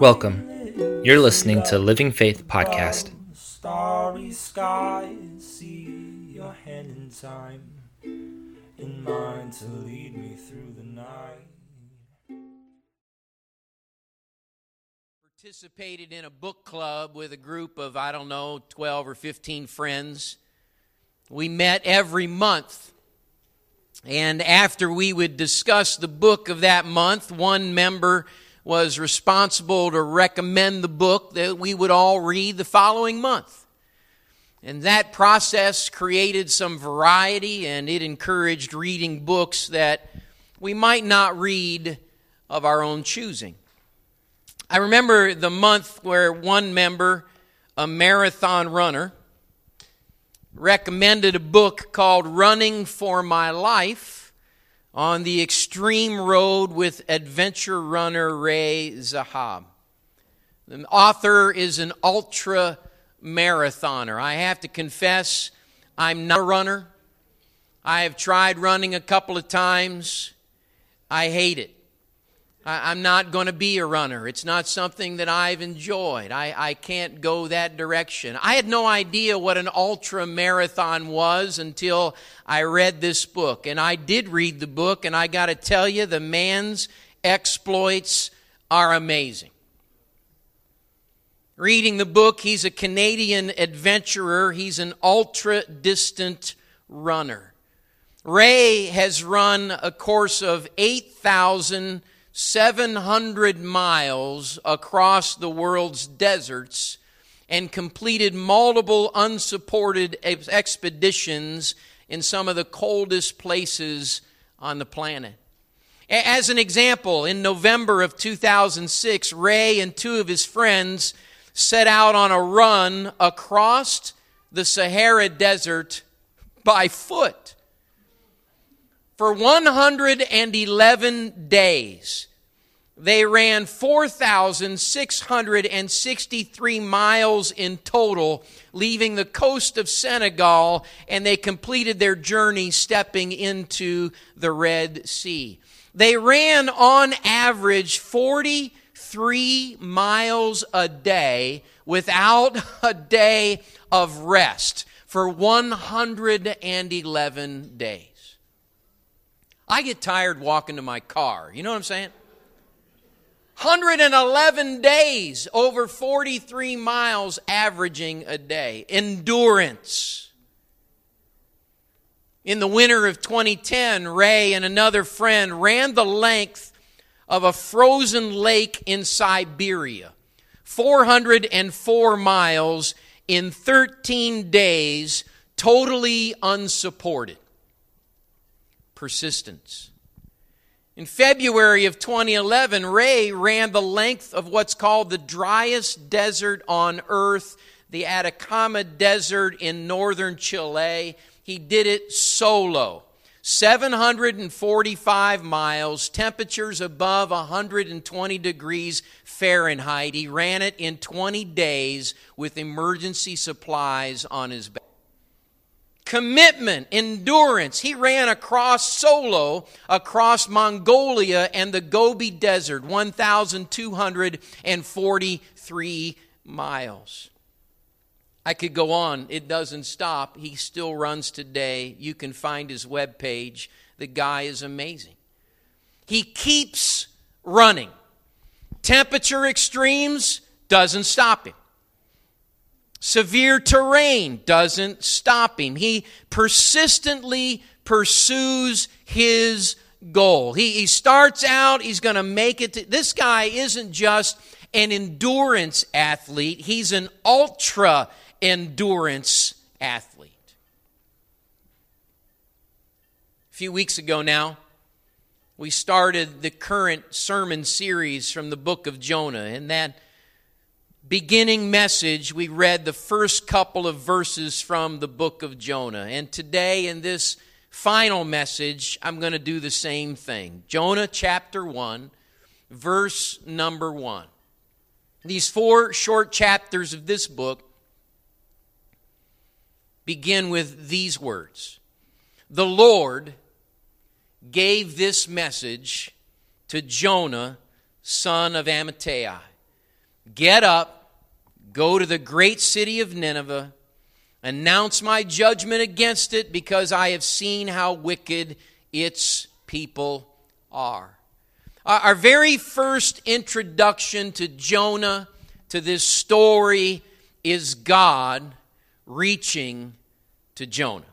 Welcome. You're listening to Living Faith Podcast. Starry skies, see your hand in time, in mine to lead me through the night. participated in a book club with a group of, I don't know, 12 or 15 friends. We met every month. And after we would discuss the book of that month, one member was responsible to recommend the book that we would all read the following month. And that process created some variety and it encouraged reading books that we might not read of our own choosing. I remember the month where one member, a marathon runner, recommended a book called Running for My Life on the extreme road with adventure runner Ray Zahab. The author is an ultra marathoner. I have to confess, I'm not a runner. I have tried running a couple of times. I hate it. I'm not going to be a runner. It's not something that I've enjoyed. I, I can't go that direction. I had no idea what an ultra marathon was until I read this book. And I did read the book, and I got to tell you, the man's exploits are amazing. Reading the book, he's a Canadian adventurer, he's an ultra distant runner. Ray has run a course of 8,000. 700 miles across the world's deserts and completed multiple unsupported expeditions in some of the coldest places on the planet. As an example, in November of 2006, Ray and two of his friends set out on a run across the Sahara Desert by foot. For 111 days, they ran 4,663 miles in total, leaving the coast of Senegal, and they completed their journey stepping into the Red Sea. They ran on average 43 miles a day without a day of rest for 111 days. I get tired walking to my car. You know what I'm saying? 111 days, over 43 miles averaging a day. Endurance. In the winter of 2010, Ray and another friend ran the length of a frozen lake in Siberia. 404 miles in 13 days, totally unsupported persistence. In February of 2011, Ray ran the length of what's called the driest desert on earth, the Atacama Desert in northern Chile. He did it solo. 745 miles, temperatures above 120 degrees Fahrenheit. He ran it in 20 days with emergency supplies on his back commitment, endurance. He ran across solo across Mongolia and the Gobi Desert, 1,243 miles. I could go on. It doesn't stop. He still runs today. You can find his webpage. The guy is amazing. He keeps running. Temperature extremes doesn't stop him. Severe terrain doesn't stop him. He persistently pursues his goal. He, he starts out, he's going to make it. To, this guy isn't just an endurance athlete, he's an ultra endurance athlete. A few weeks ago now, we started the current sermon series from the book of Jonah, and that beginning message, we read the first couple of verses from the book of Jonah. And today, in this final message, I'm going to do the same thing. Jonah chapter 1, verse number 1. These four short chapters of this book begin with these words The Lord gave this message to Jonah, son of Amittai Get up, go to the great city of Nineveh, announce my judgment against it, because I have seen how wicked its people are. Our very first introduction to Jonah, to this story, is God reaching to Jonah.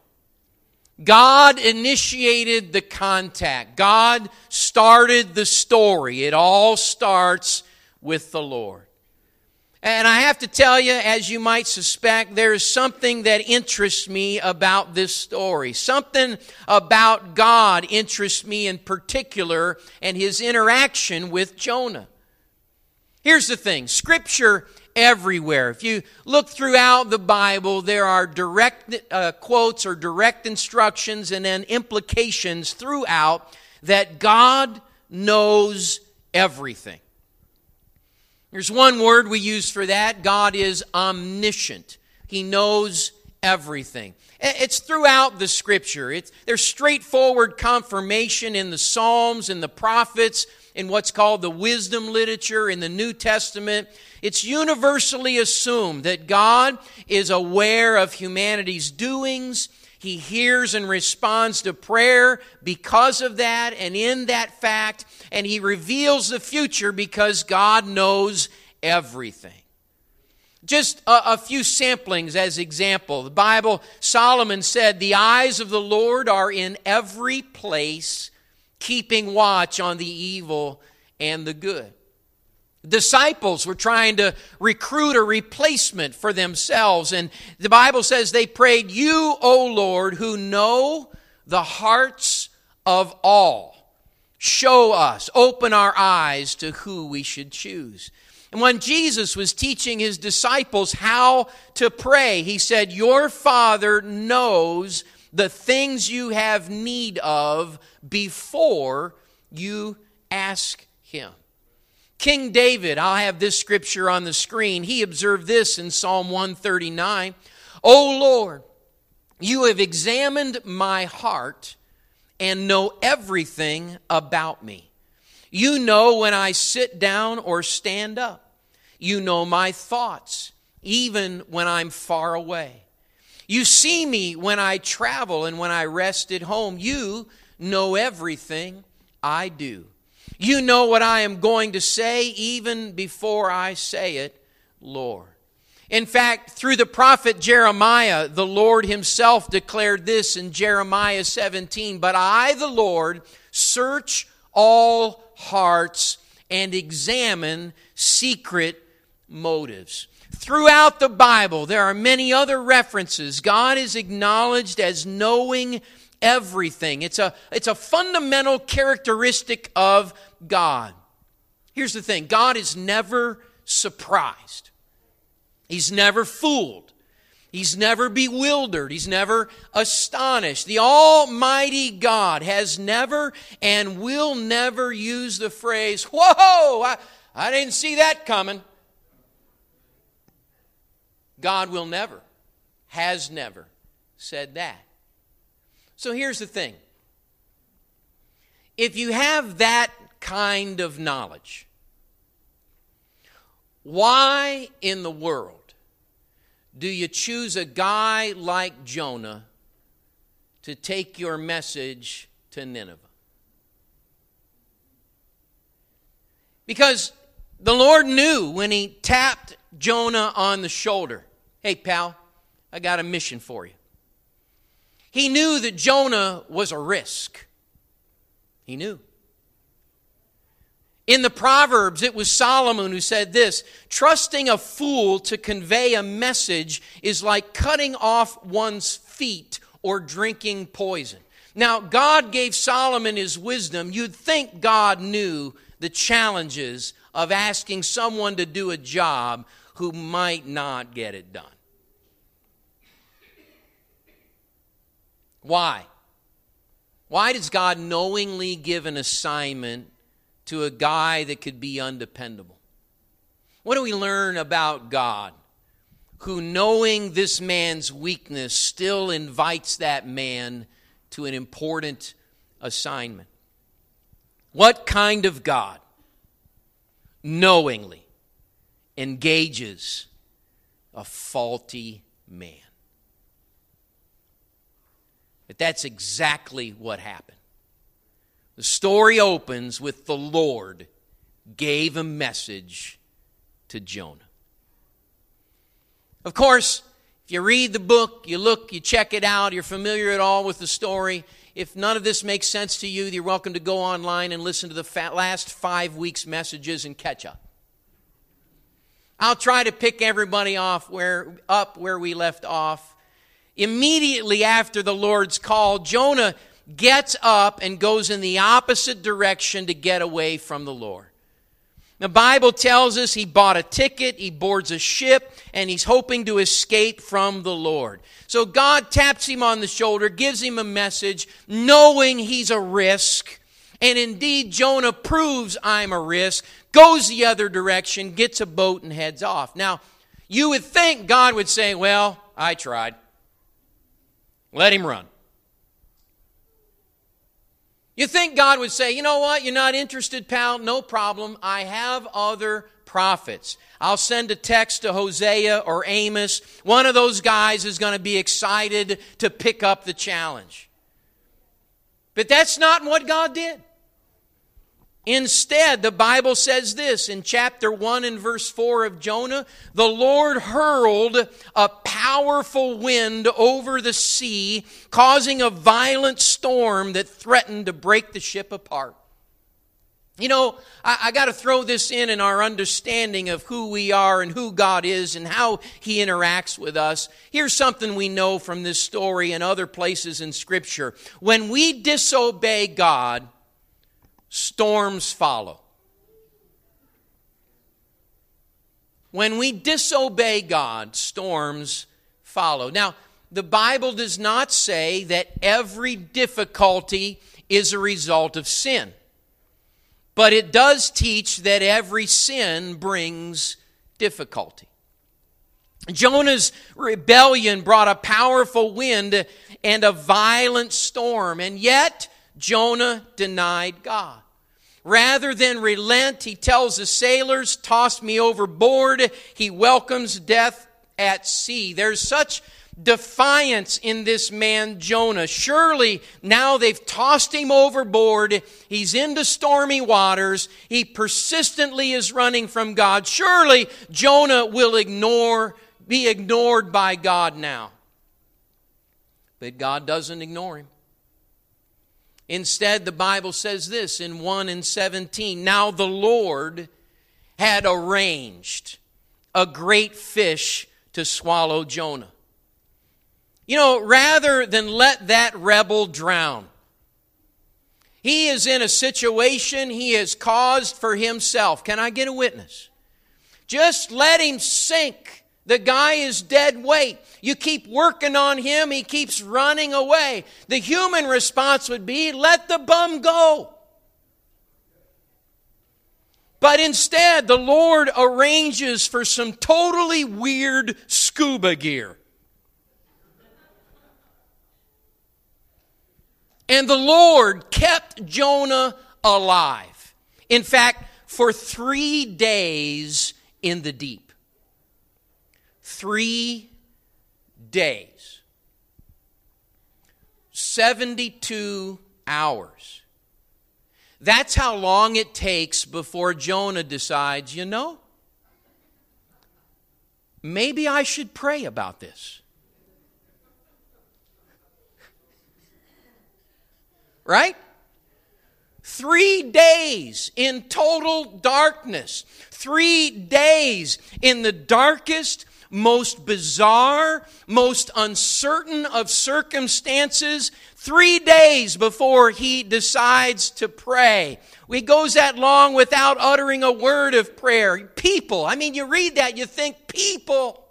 God initiated the contact. God started the story. It all starts with the Lord. And I have to tell you, as you might suspect, there is something that interests me about this story. Something about God interests me in particular and his interaction with Jonah. Here's the thing Scripture everywhere. If you look throughout the Bible, there are direct uh, quotes or direct instructions and then implications throughout that God knows everything. There's one word we use for that God is omniscient, He knows everything. It's throughout the scripture. It's, there's straightforward confirmation in the Psalms and the prophets, in what's called the wisdom literature in the New Testament. It's universally assumed that God is aware of humanity's doings. He hears and responds to prayer because of that and in that fact, and He reveals the future because God knows everything. Just a, a, few samplings as example. The Bible, Solomon said, The eyes of the Lord are in every place, keeping watch on the evil and the good. Disciples were trying to recruit a replacement for themselves, and the Bible says they prayed, You, O Lord, who know the hearts of all, show us, open our eyes to who we should choose. And when Jesus was teaching his disciples how to pray, he said, Your Father knows the things you have need of before you ask him. King David, I'll have this scripture on the screen. He observed this in Psalm 139. O Lord, you have examined my heart and know everything about me. You know when I sit down or stand up. You know my thoughts, even when I'm far away. You see me when I travel and when I rest at home. You know everything I do. You know what I am going to say even before I say it, Lord. In fact, through the prophet Jeremiah, the Lord himself declared this in Jeremiah 17 But I, the Lord, search all hearts and examine secret motives. Throughout the Bible, there are many other references. God is acknowledged as knowing everything. It's a, it's a fundamental characteristic of God. Here's the thing God is never surprised, He's never fooled. He's never bewildered. He's never astonished. The Almighty God has never and will never use the phrase, Whoa, I, I didn't see that coming. God will never, has never said that. So here's the thing if you have that kind of knowledge, why in the world do you choose a guy like Jonah to take your message to Nineveh? Because the Lord knew when He tapped Jonah on the shoulder, hey, pal, I got a mission for you. He knew that Jonah was a risk. He knew. In the Proverbs, it was Solomon who said this Trusting a fool to convey a message is like cutting off one's feet or drinking poison. Now, God gave Solomon his wisdom. You'd think God knew the challenges of asking someone to do a job who might not get it done. Why? Why does God knowingly give an assignment to a guy that could be undependable? What do we learn about God who, knowing this man's weakness, still invites that man to an important assignment? What kind of God knowingly engages a faulty man? But that's exactly what happened. The story opens with the Lord gave a message to Jonah. Of course, if you read the book, you look, you check it out, you're familiar at all with the story. If none of this makes sense to you, you're welcome to go online and listen to the last five weeks' messages and catch up. I'll try to pick everybody off where up where we left off. Immediately after the Lord's call, Jonah gets up and goes in the opposite direction to get away from the Lord. The Bible tells us he bought a ticket, he boards a ship, and he's hoping to escape from the Lord. So God taps him on the shoulder, gives him a message, knowing he's a risk. And indeed, Jonah proves I'm a risk, goes the other direction, gets a boat, and heads off. Now, you would think God would say, Well, I tried. Let him run. You think God would say, you know what, you're not interested, pal? No problem. I have other prophets. I'll send a text to Hosea or Amos. One of those guys is going to be excited to pick up the challenge. But that's not what God did. Instead, the Bible says this in chapter 1 and verse 4 of Jonah the Lord hurled a powerful wind over the sea, causing a violent storm that threatened to break the ship apart. You know, I, I got to throw this in in our understanding of who we are and who God is and how He interacts with us. Here's something we know from this story and other places in Scripture. When we disobey God, storms follow. When we disobey God, storms follow. Now, the Bible does not say that every difficulty is a result of sin, but it does teach that every sin brings difficulty. Jonah's rebellion brought a powerful wind and a violent storm, and yet Jonah denied God. Rather than relent, he tells the sailors, Toss me overboard. He welcomes death at sea. There's such defiance in this man Jonah. Surely now they've tossed him overboard. He's into stormy waters. He persistently is running from God. Surely Jonah will ignore, be ignored by God now. But God doesn't ignore him. Instead, the Bible says this in 1 and 17 Now the Lord had arranged a great fish to swallow Jonah. You know, rather than let that rebel drown, he is in a situation he has caused for himself. Can I get a witness? Just let him sink the guy is dead weight. You keep working on him, he keeps running away. The human response would be let the bum go. But instead, the Lord arranges for some totally weird scuba gear. And the Lord kept Jonah alive. In fact, for three days in the deep three days, 72 hours. That's how long it takes before Jonah decides, you know, maybe I should pray about this. Right? Three days in total darkness. Three days in the darkest, most bizarre, most uncertain of circumstances, three days before he decides to pray. He goes that long without uttering a word of prayer. People, I mean, you read that, you think, people,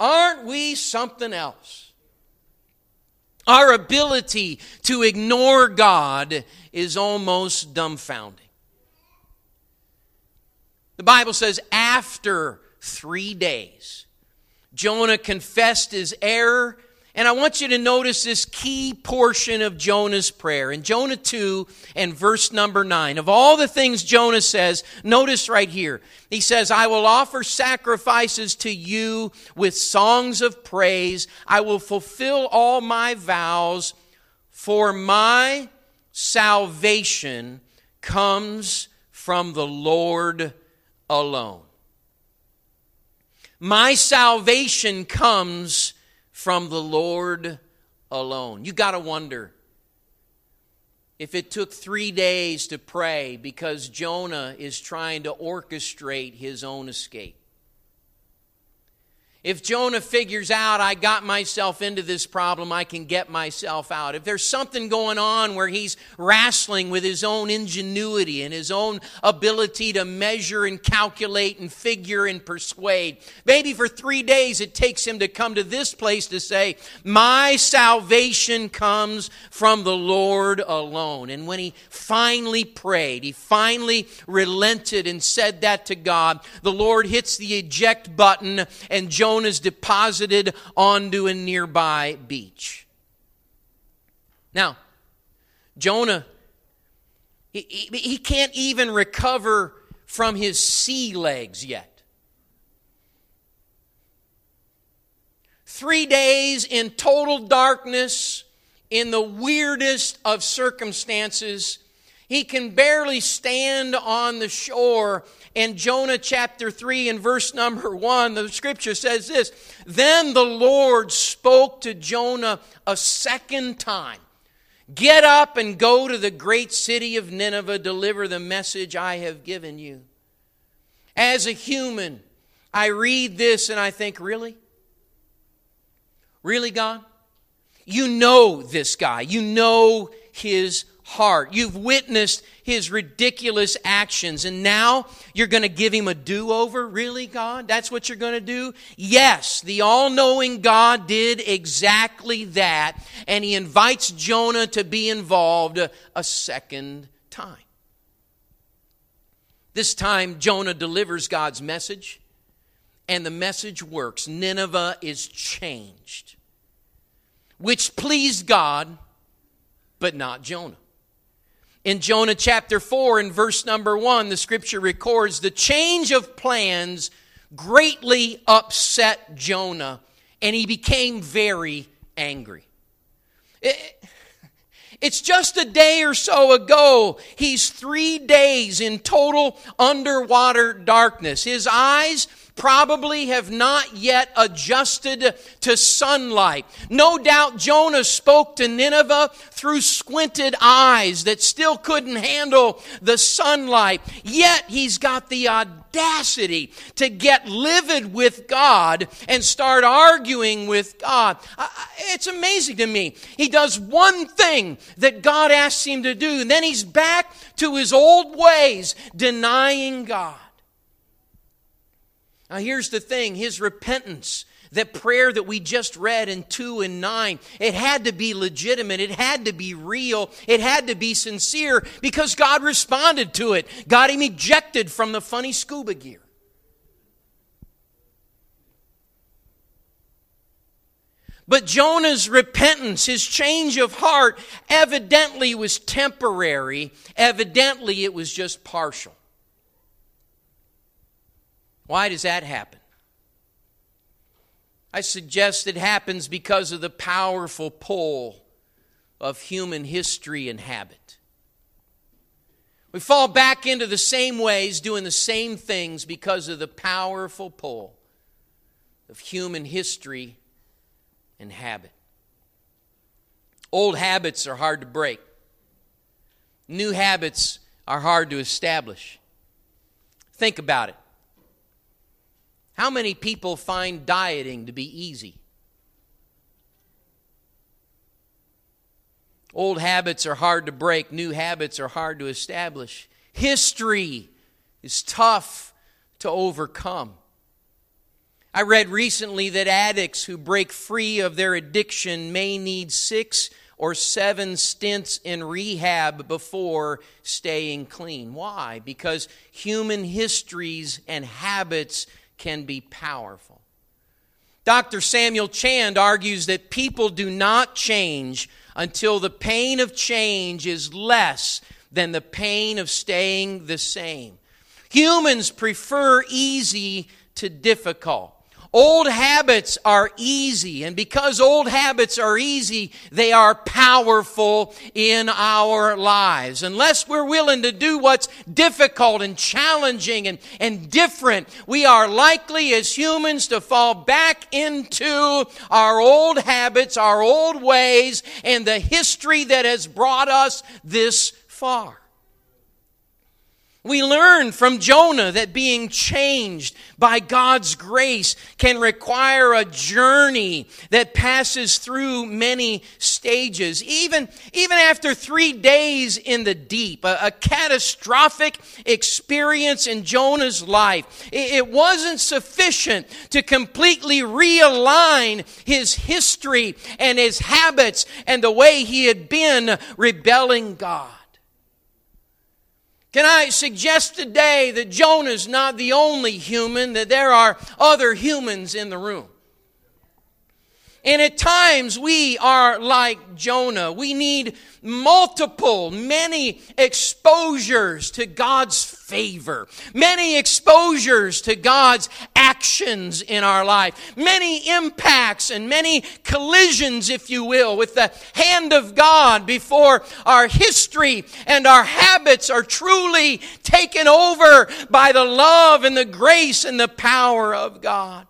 aren't we something else? Our ability to ignore God is almost dumbfounding. The Bible says, after three days. Jonah confessed his error And I want you to notice this key portion of Jonah's prayer. In Jonah 2 and verse number 9, of all the things Jonah says, notice right here. He says, I will offer sacrifices to you with songs of praise. I will fulfill all my vows, for my salvation comes from the Lord alone. My salvation comes from the Lord alone. You got to wonder if it took three days to pray because Jonah is trying to orchestrate his own escape. If Jonah figures out, I got myself into this problem, I can get myself out. If there's something going on where he's wrestling with his own ingenuity and his own ability to measure and calculate and figure and persuade, maybe for three days it takes him to come to this place to say, My salvation comes from the Lord alone. And when he finally prayed, he finally relented and said that to God, the Lord hits the eject button and Jonah stone is deposited onto a nearby beach. Now, Jonah, he, he, he can't even recover from his sea legs yet. Three days in total darkness, in the weirdest of circumstances. He can barely stand on the shore in Jonah chapter 3 and verse number 1, the scripture says this Then the Lord spoke to Jonah a second time Get up and go to the great city of Nineveh, deliver the message I have given you. As a human, I read this and I think, really? Really, God? You know this guy. You know his heart. You've witnessed his ridiculous actions, and now you're going to give him a do over? Really, God? That's what you're going to do? Yes, the all knowing God did exactly that, and he invites Jonah to be involved a second time. This time, Jonah delivers God's message, and the message works. Nineveh is changed, which pleased God, but not Jonah. In Jonah chapter 4 and verse number 1, the scripture records the change of plans greatly upset Jonah, and he became very angry. it's just a day or so ago. He's three days in total underwater darkness. His eyes probably have not yet adjusted to sunlight. No doubt Jonah spoke to Nineveh through squinted eyes that still couldn't handle the sunlight. Yet he's got the audacity to get livid with God and start arguing with God. It's amazing to me. He does one thing that God asks him to do, and then he's back to his old ways, denying God. Now, here's the thing his repentance, that prayer that we just read in 2 and 9, it had to be legitimate. It had to be real. It had to be sincere because God responded to it, got him ejected from the funny scuba gear. But Jonah's repentance, his change of heart, evidently was temporary. Evidently, it was just partial. Why does that happen? I suggest it happens because of the powerful pull of human history and habit. We fall back into the same ways, doing the same things because of the powerful pull of human history and habit. Old habits are hard to break, new habits are hard to establish. Think about it. How many people find dieting to be easy? Old habits are hard to break, new habits are hard to establish. History is tough to overcome. I read recently that addicts who break free of their addiction may need six or seven stints in rehab before staying clean. Why? Because human histories and habits can be powerful. Dr. Samuel Chand argues that people do not change until the pain of change is less than the pain of staying the same. Humans prefer easy to difficult. Old habits are easy, and because old habits are easy, they are powerful in our lives. Unless we're willing to do what's difficult and challenging and, and different, we are likely as humans to fall back into our old habits, our old ways, and the history that has brought us this far. We learn from Jonah that being changed by God's grace can require a journey that passes through many stages. Even, even after three days in the deep, a, a catastrophic experience in Jonah's life, it, it wasn't sufficient to completely realign his history and his habits and the way he had been rebelling God. Can I suggest today that Jonah's not the only human, that there are other humans in the room? And at times we are like Jonah. We need multiple, many exposures to God's favor, many exposures to God's actions in our life, many impacts and many collisions, if you will, with the hand of God before our history and our habits are truly taken over by the love and the grace and the power of God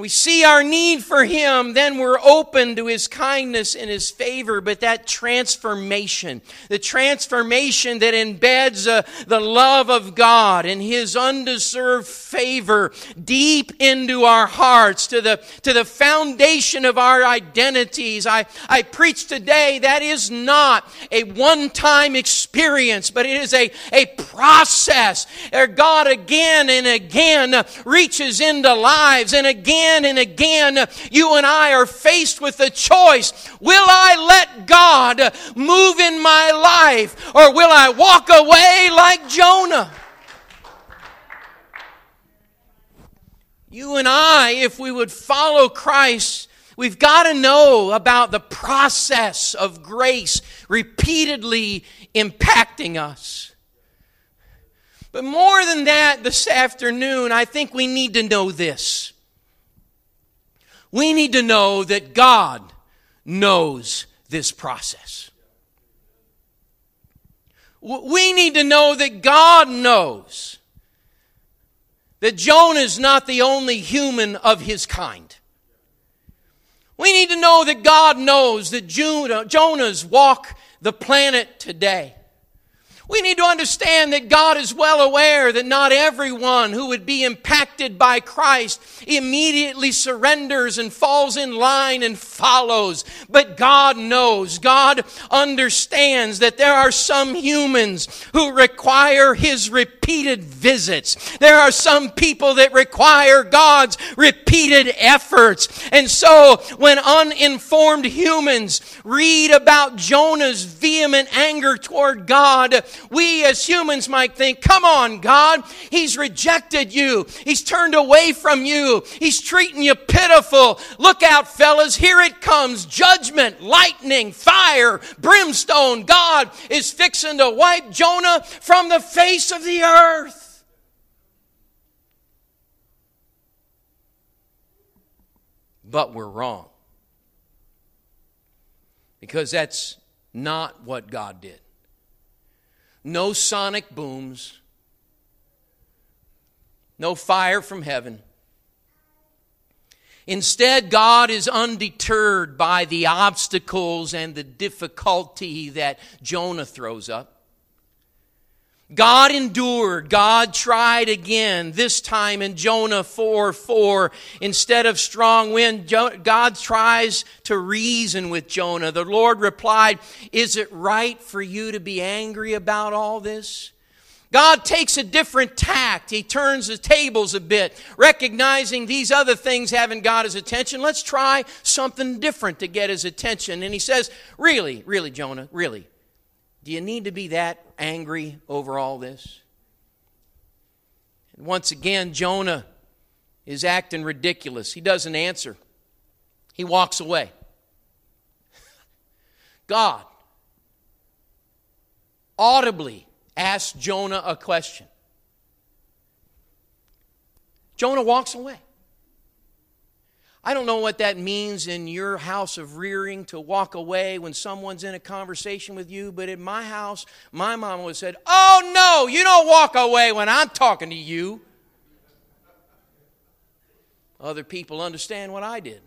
we see our need for Him, then we're open to His kindness and His favor. But that transformation, the transformation that embeds uh, the love of God and His undeserved favor deep into our hearts, to the, to the foundation of our identities. I, I preach today that is not a one time experience, but it is a, a process where God again and again reaches into lives and again again and again, you and I are faced with a choice. Will I let God move in my life or will I walk away like Jonah? You and I, if we would follow Christ, we've got to know about the process of grace repeatedly impacting us. But more than that, this afternoon, I think we need to know this. We need to know that God knows this process. We need to know that God knows that Jonah is not the only human of his kind. We need to know that God knows that Jonah's walk the planet today. We need to understand that God is well aware that not everyone who would be impacted by Christ immediately surrenders and falls in line and follows. But God knows, God understands that there are some humans who require His repeated visits. There are some people that require God's repeated efforts. And so when uninformed humans read about Jonah's vehement anger toward God, we as humans might think, come on, God, He's rejected you. He's turned away from you. He's treating you pitiful. Look out, fellas. Here it comes. Judgment, lightning, fire, brimstone. God is fixing to wipe Jonah from the face of the earth. But we're wrong. Because that's not what God did no sonic booms, no fire from heaven. Instead, God is undeterred by the obstacles and the difficulty that Jonah throws up. God endured. God tried again, this time in Jonah 4 4. Instead of strong wind, God tries to reason with Jonah. The Lord replied, Is it right for you to be angry about all this? God takes a different tact. He turns the tables a bit, recognizing these other things haven't got his attention. Let's try something different to get his attention. And he says, Really, really, Jonah, really, do you need to be that angry over all this? And once again, Jonah is acting ridiculous. He doesn't answer, he walks away. God audibly asked Jonah a question. Jonah walks away. I don't know what that means in your house of rearing to walk away when someone's in a conversation with you, but in my house, my mom would said, Oh no, you don't walk away when I'm talking to you. Other people understand what I did.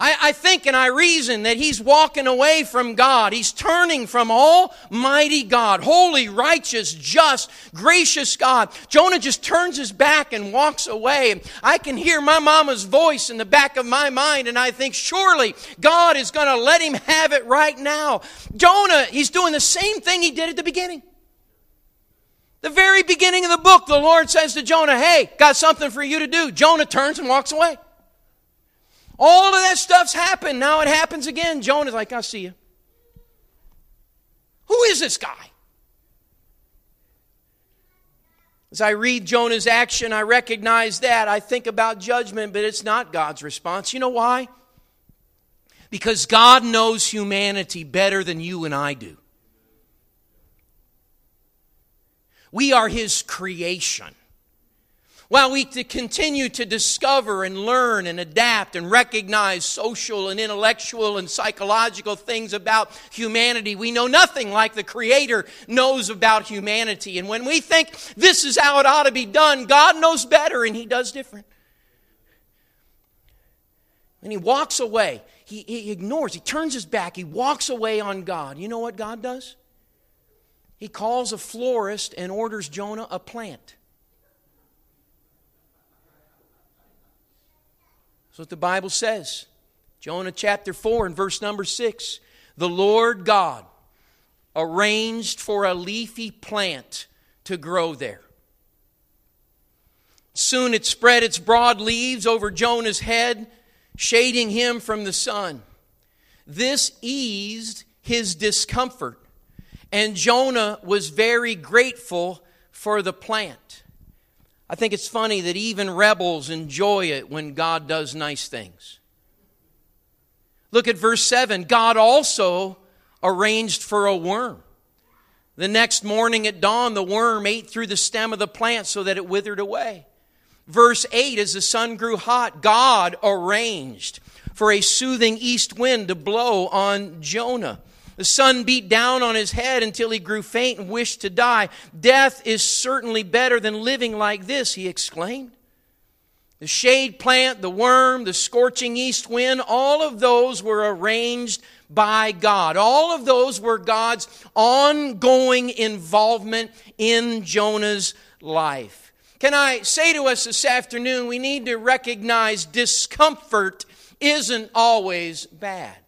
I, I, think and I reason that he's walking away from God. He's turning from Almighty God, holy, righteous, just, gracious God. Jonah just turns his back and walks away. I can hear my mama's voice in the back of my mind, and I think, surely God is going to let him have it right now. Jonah, he's doing the same thing he did at the beginning. The very beginning of the book, the Lord says to Jonah, Hey, got something for you to do. Jonah turns and walks away. All of that stuff's happened. Now it happens again. Jonah's like, I'll see you. Who is this guy? As I read Jonah's action, I recognize that. I think about judgment, but it's not God's response. You know why? Because God knows humanity better than you and I do. We are His creation. While we continue to discover and learn and adapt and recognize social and intellectual and psychological things about humanity, we know nothing like the Creator knows about humanity. And when we think this is how it ought to be done, God knows better and He does different. And He walks away. He, he ignores, He turns His back, He walks away on God. You know what God does? He calls a florist and orders Jonah a plant. That's what the Bible says. Jonah chapter 4 and verse number 6. The Lord God arranged for a leafy plant to grow there. Soon it spread its broad leaves over Jonah's head, shading him from the sun. This eased his discomfort, and Jonah was very grateful for the plant. I think it's funny that even rebels enjoy it when God does nice things. Look at verse 7. God also arranged for a worm. The next morning at dawn, the worm ate through the stem of the plant so that it withered away. Verse 8 As the sun grew hot, God arranged for a soothing east wind to blow on Jonah. The sun beat down on his head until he grew faint and wished to die. Death is certainly better than living like this, he exclaimed. The shade plant, the worm, the scorching east wind, all of those were arranged by God. All of those were God's ongoing involvement in Jonah's life. Can I say to us this afternoon, we need to recognize discomfort isn't always bad.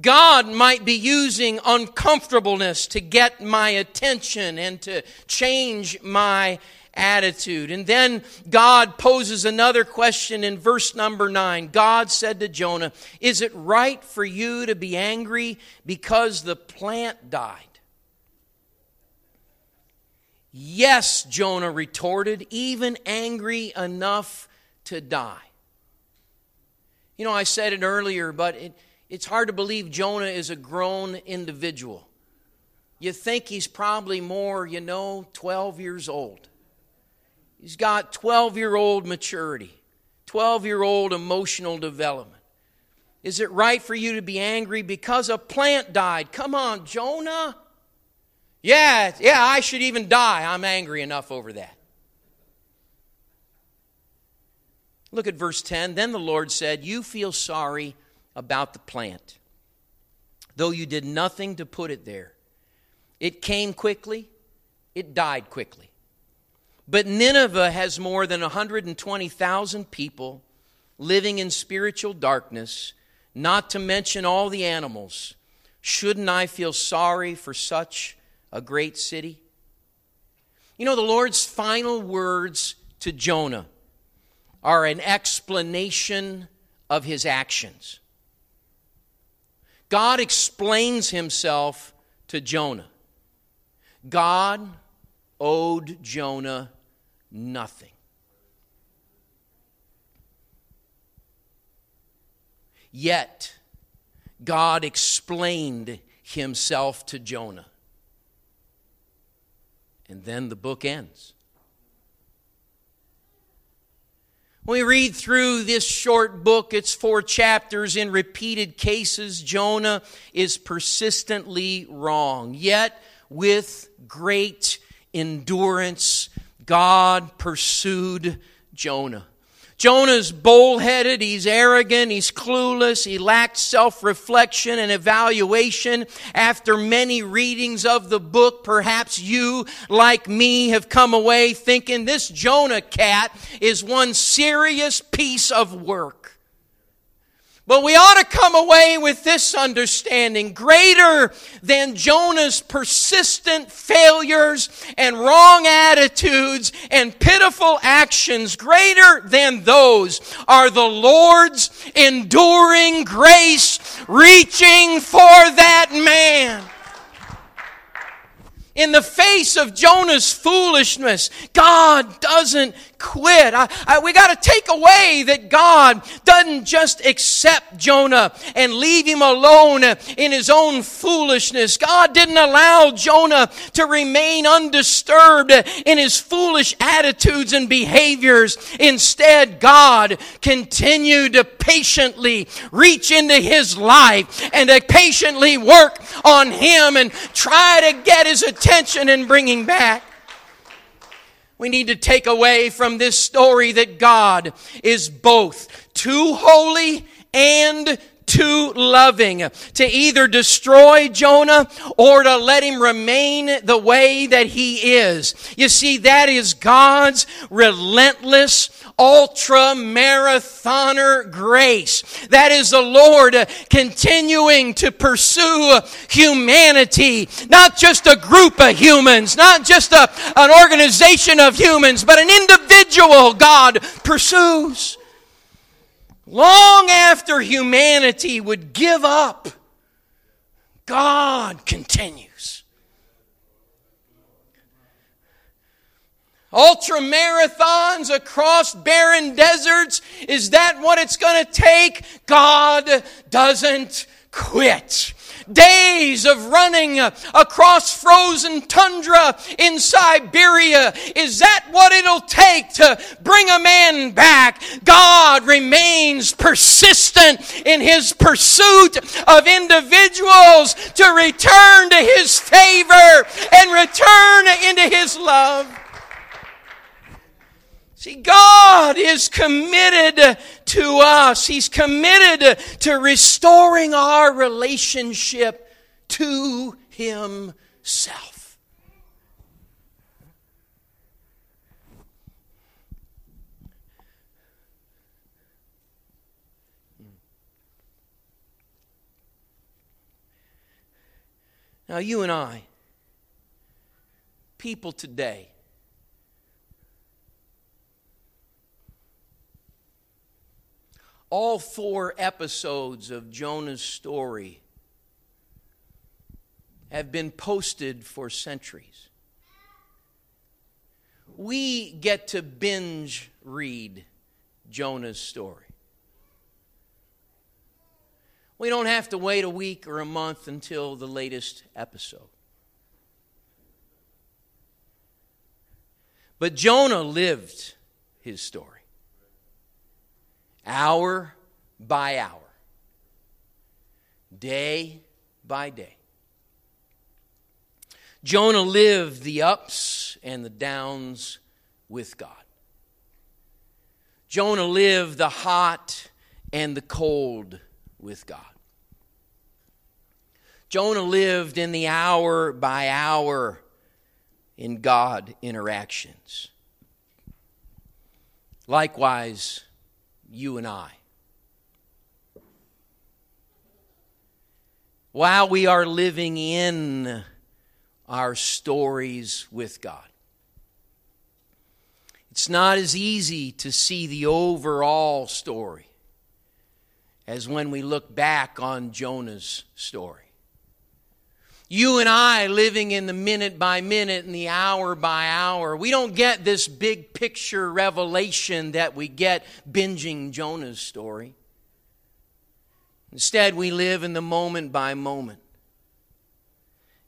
God might be using uncomfortableness to get my attention and to change my attitude. And then God poses another question in verse number nine. God said to Jonah, Is it right for you to be angry because the plant died? Yes, Jonah retorted, even angry enough to die. You know, I said it earlier, but it, it's hard to believe Jonah is a grown individual. You think he's probably more, you know, 12 years old. He's got 12 year old maturity, 12 year old emotional development. Is it right for you to be angry because a plant died? Come on, Jonah. Yeah, yeah, I should even die. I'm angry enough over that. Look at verse 10. Then the Lord said, You feel sorry about the plant, though you did nothing to put it there. It came quickly, it died quickly. But Nineveh has more than 120,000 people living in spiritual darkness, not to mention all the animals. Shouldn't I feel sorry for such a great city? You know, the Lord's final words to Jonah are an explanation of his actions. God explains himself to Jonah. God owed Jonah nothing. Yet, God explained himself to Jonah. And then the book ends. We read through this short book, it's four chapters in repeated cases. Jonah is persistently wrong. Yet, with great endurance, God pursued Jonah. Jonah's bullheaded, he's arrogant, he's clueless, he lacks self reflection and evaluation. After many readings of the book, perhaps you, like me, have come away thinking this Jonah cat is one serious piece of work. But we ought to come away with this understanding greater than Jonah's persistent failures and wrong attitudes and pitiful actions, greater than those are the Lord's enduring grace reaching for that man. In the face of Jonah's foolishness, God doesn't quit. I, I, we got to take away that God doesn't just accept Jonah and leave him alone in his own foolishness. God didn't allow Jonah to remain undisturbed in his foolish attitudes and behaviors. Instead, God continued to patiently reach into his life and to patiently work on him and try to get his attention and bring him back. We need to take away from this story that God is both too holy and too loving to either destroy Jonah or to let him remain the way that he is. You see, that is God's relentless ultra marathoner grace. That is the Lord continuing to pursue humanity, not just a group of humans, not just a, an organization of humans, but an individual God pursues. Long after humanity would give up, God continues. Ultra marathons across barren deserts, is that what it's going to take? God doesn't quit days of running across frozen tundra in Siberia. Is that what it'll take to bring a man back? God remains persistent in his pursuit of individuals to return to his favor and return into his love. See, God is committed to us. He's committed to restoring our relationship to Himself. Now, you and I, people today, all four episodes of Jonah's story have been posted for centuries. We get to binge read Jonah's story. We don't have to wait a week or a month until the latest episode. But Jonah lived his story hour by hour, day by day. Jonah lived the ups and the downs with God. Jonah lived the hot and the cold with God. Jonah lived in the hour by hour in God interactions. Likewise, you and I. While we are living in our stories with God. It's not as easy to see the overall story as when we look back on Jonah's story. You and I living in the minute by minute and the hour by hour, we don't get this big picture revelation that we get binging Jonah's story. Instead, we live in the moment by moment.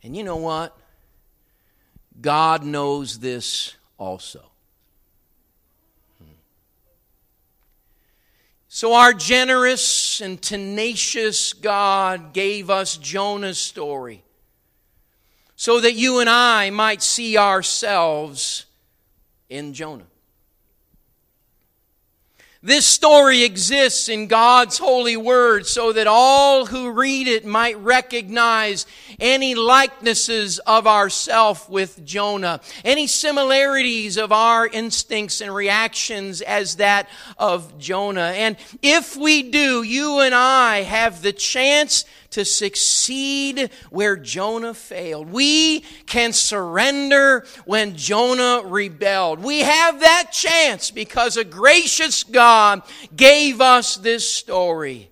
And you know what? God knows this also. So, our generous and tenacious God gave us Jonah's story so that you and I might see ourselves in Jonah. This story exists in God's holy word so that all who read it might recognize any likenesses of ourself with Jonah, any similarities of our instincts and reactions as that of Jonah. And if we do, you and I have the chance to succeed where Jonah failed. We can surrender when Jonah rebelled. We have that chance because a gracious God gave us this story.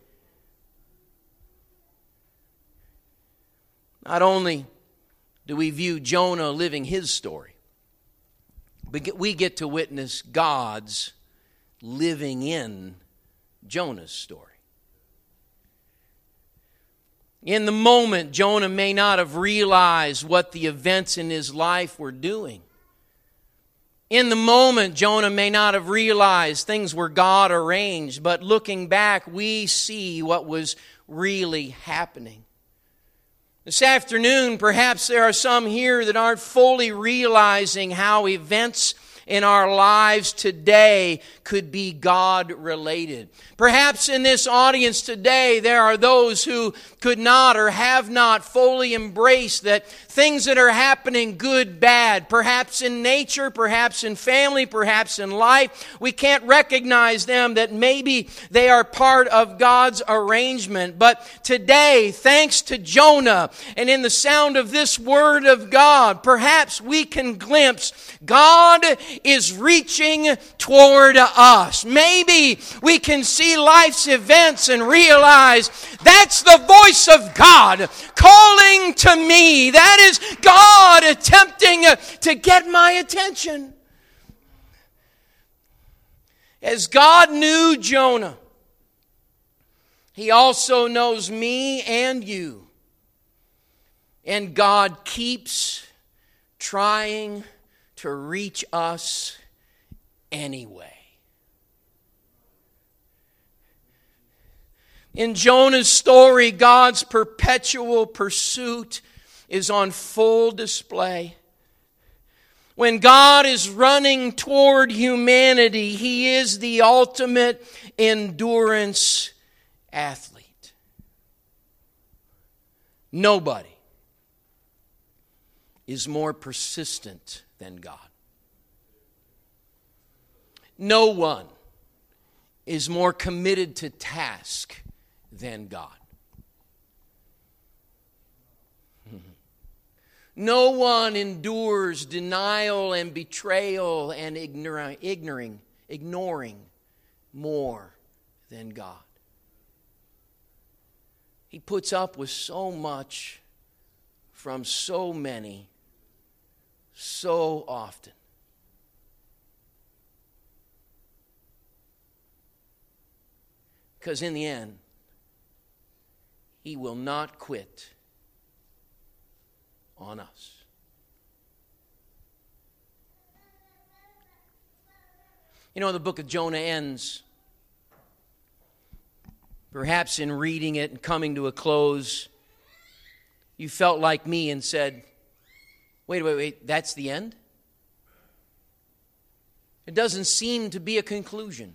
Not only do we view Jonah living his story, but we get to witness God's living in Jonah's story. In the moment, Jonah may not have realized what the events in his life were doing. In the moment, Jonah may not have realized things were God arranged, but looking back, we see what was really happening. This afternoon, perhaps there are some here that aren't fully realizing how events in our lives today could be God related. Perhaps in this audience today, there are those who could not or have not fully embraced that things that are happening, good, bad, perhaps in nature, perhaps in family, perhaps in life, we can't recognize them that maybe they are part of God's arrangement. But today, thanks to Jonah and in the sound of this word of God, perhaps we can glimpse God is reaching toward us. Maybe we can see life's events and realize that's the voice of God calling to me. That is God attempting to get my attention. As God knew Jonah, He also knows me and you. And God keeps trying to reach us anyway. In Jonah's story, God's perpetual pursuit is on full display. When God is running toward humanity, He is the ultimate endurance athlete. Nobody is more persistent than God. No one is more committed to task than God. No one endures denial and betrayal and ignoring, ignoring, more than God. He puts up with so much from so many so often. Because in the end, he will not quit on us. You know, the book of Jonah ends. Perhaps in reading it and coming to a close, you felt like me and said, Wait, wait, wait, that's the end? It doesn't seem to be a conclusion.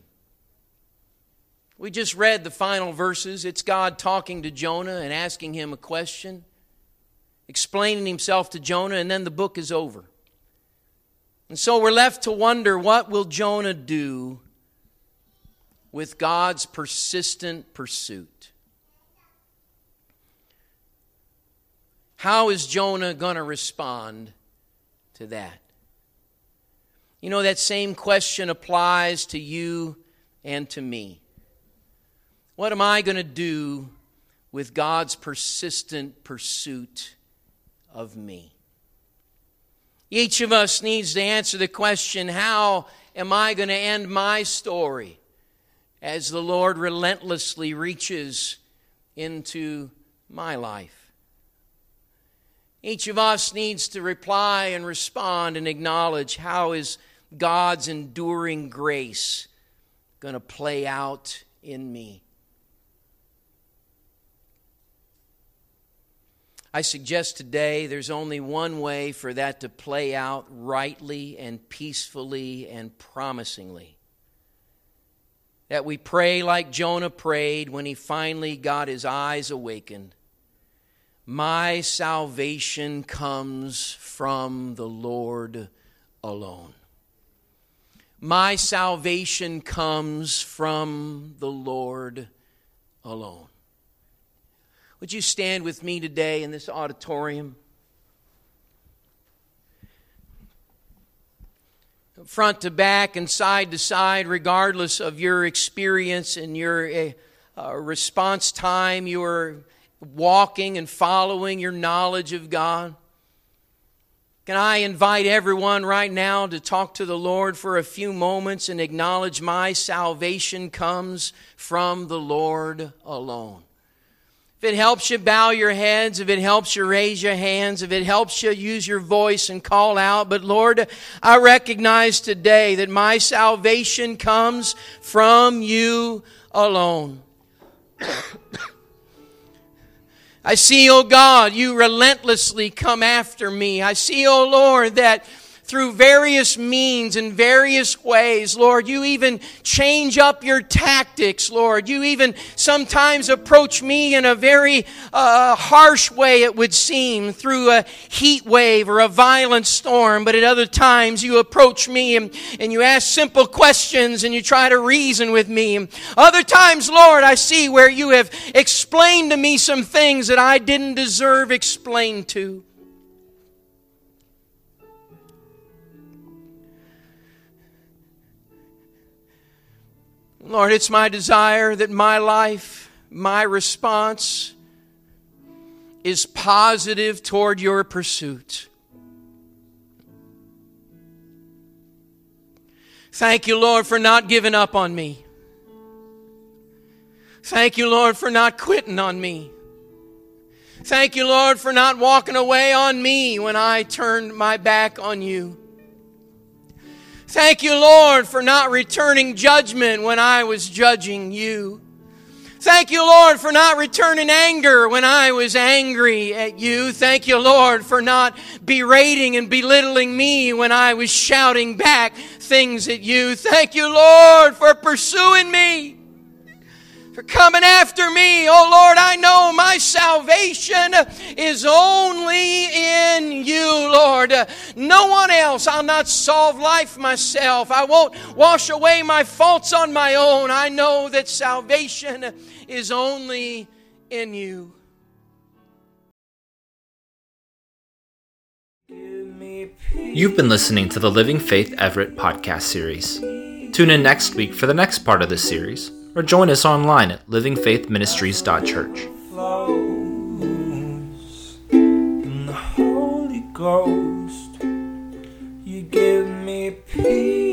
We just read the final verses. It's God talking to Jonah and asking him a question explaining himself to Jonah, and then the book is over. And so we're left to wonder what will Jonah do with God's persistent pursuit? How is Jonah going to respond to that? You know, that same question applies to you and to me. What am I going to do with God's persistent pursuit of me. Each of us needs to answer the question how am I going to end my story as the Lord relentlessly reaches into my life? Each of us needs to reply and respond and acknowledge how is God's enduring grace going to play out in me. I suggest today there's only one way for that to play out rightly and peacefully and promisingly. That we pray like Jonah prayed when he finally got his eyes awakened. My salvation comes from the Lord alone. My salvation comes from the Lord alone. Would you stand with me today in this auditorium? Front to back and side to side, regardless of your experience and your uh, uh, response time, your walking and following your knowledge of God. Can I invite everyone right now to talk to the Lord for a few moments and acknowledge my salvation comes from the Lord alone? If it helps you bow your heads, if it helps you raise your hands, if it helps you use your voice and call out, but Lord, I recognize today that my salvation comes from you alone. I see, oh God, you relentlessly come after me. I see, oh Lord, that through various means and various ways. Lord, you even change up your tactics, Lord. You even sometimes approach me in a very uh, harsh way, it would seem, through a heat wave or a violent storm. But at other times, you approach me and, and you ask simple questions and you try to reason with me. Other times, Lord, I see where you have explained to me some things that I didn't deserve explained to. Lord, it's my desire that my life, my response, is positive toward your pursuit. Thank you, Lord, for not giving up on me. Thank you, Lord, for not quitting on me. Thank you, Lord, for not walking away on me when I turned my back on you. Thank you, Lord, for not returning judgment when I was judging you. Thank you, Lord, for not returning anger when I was angry at you. Thank you, Lord, for not berating and belittling me when I was shouting back things at you. Thank you, Lord, for pursuing me coming after me. Oh Lord, I know my salvation is only in you, Lord. No one else. I'll not solve life myself. I won't wash away my faults on my own. I know that salvation is only in you. You've been listening to the Living Faith Everett podcast series. Tune in next week for the next part of this series or join us online at livingfaithministries.church. Ghost, you give me peace.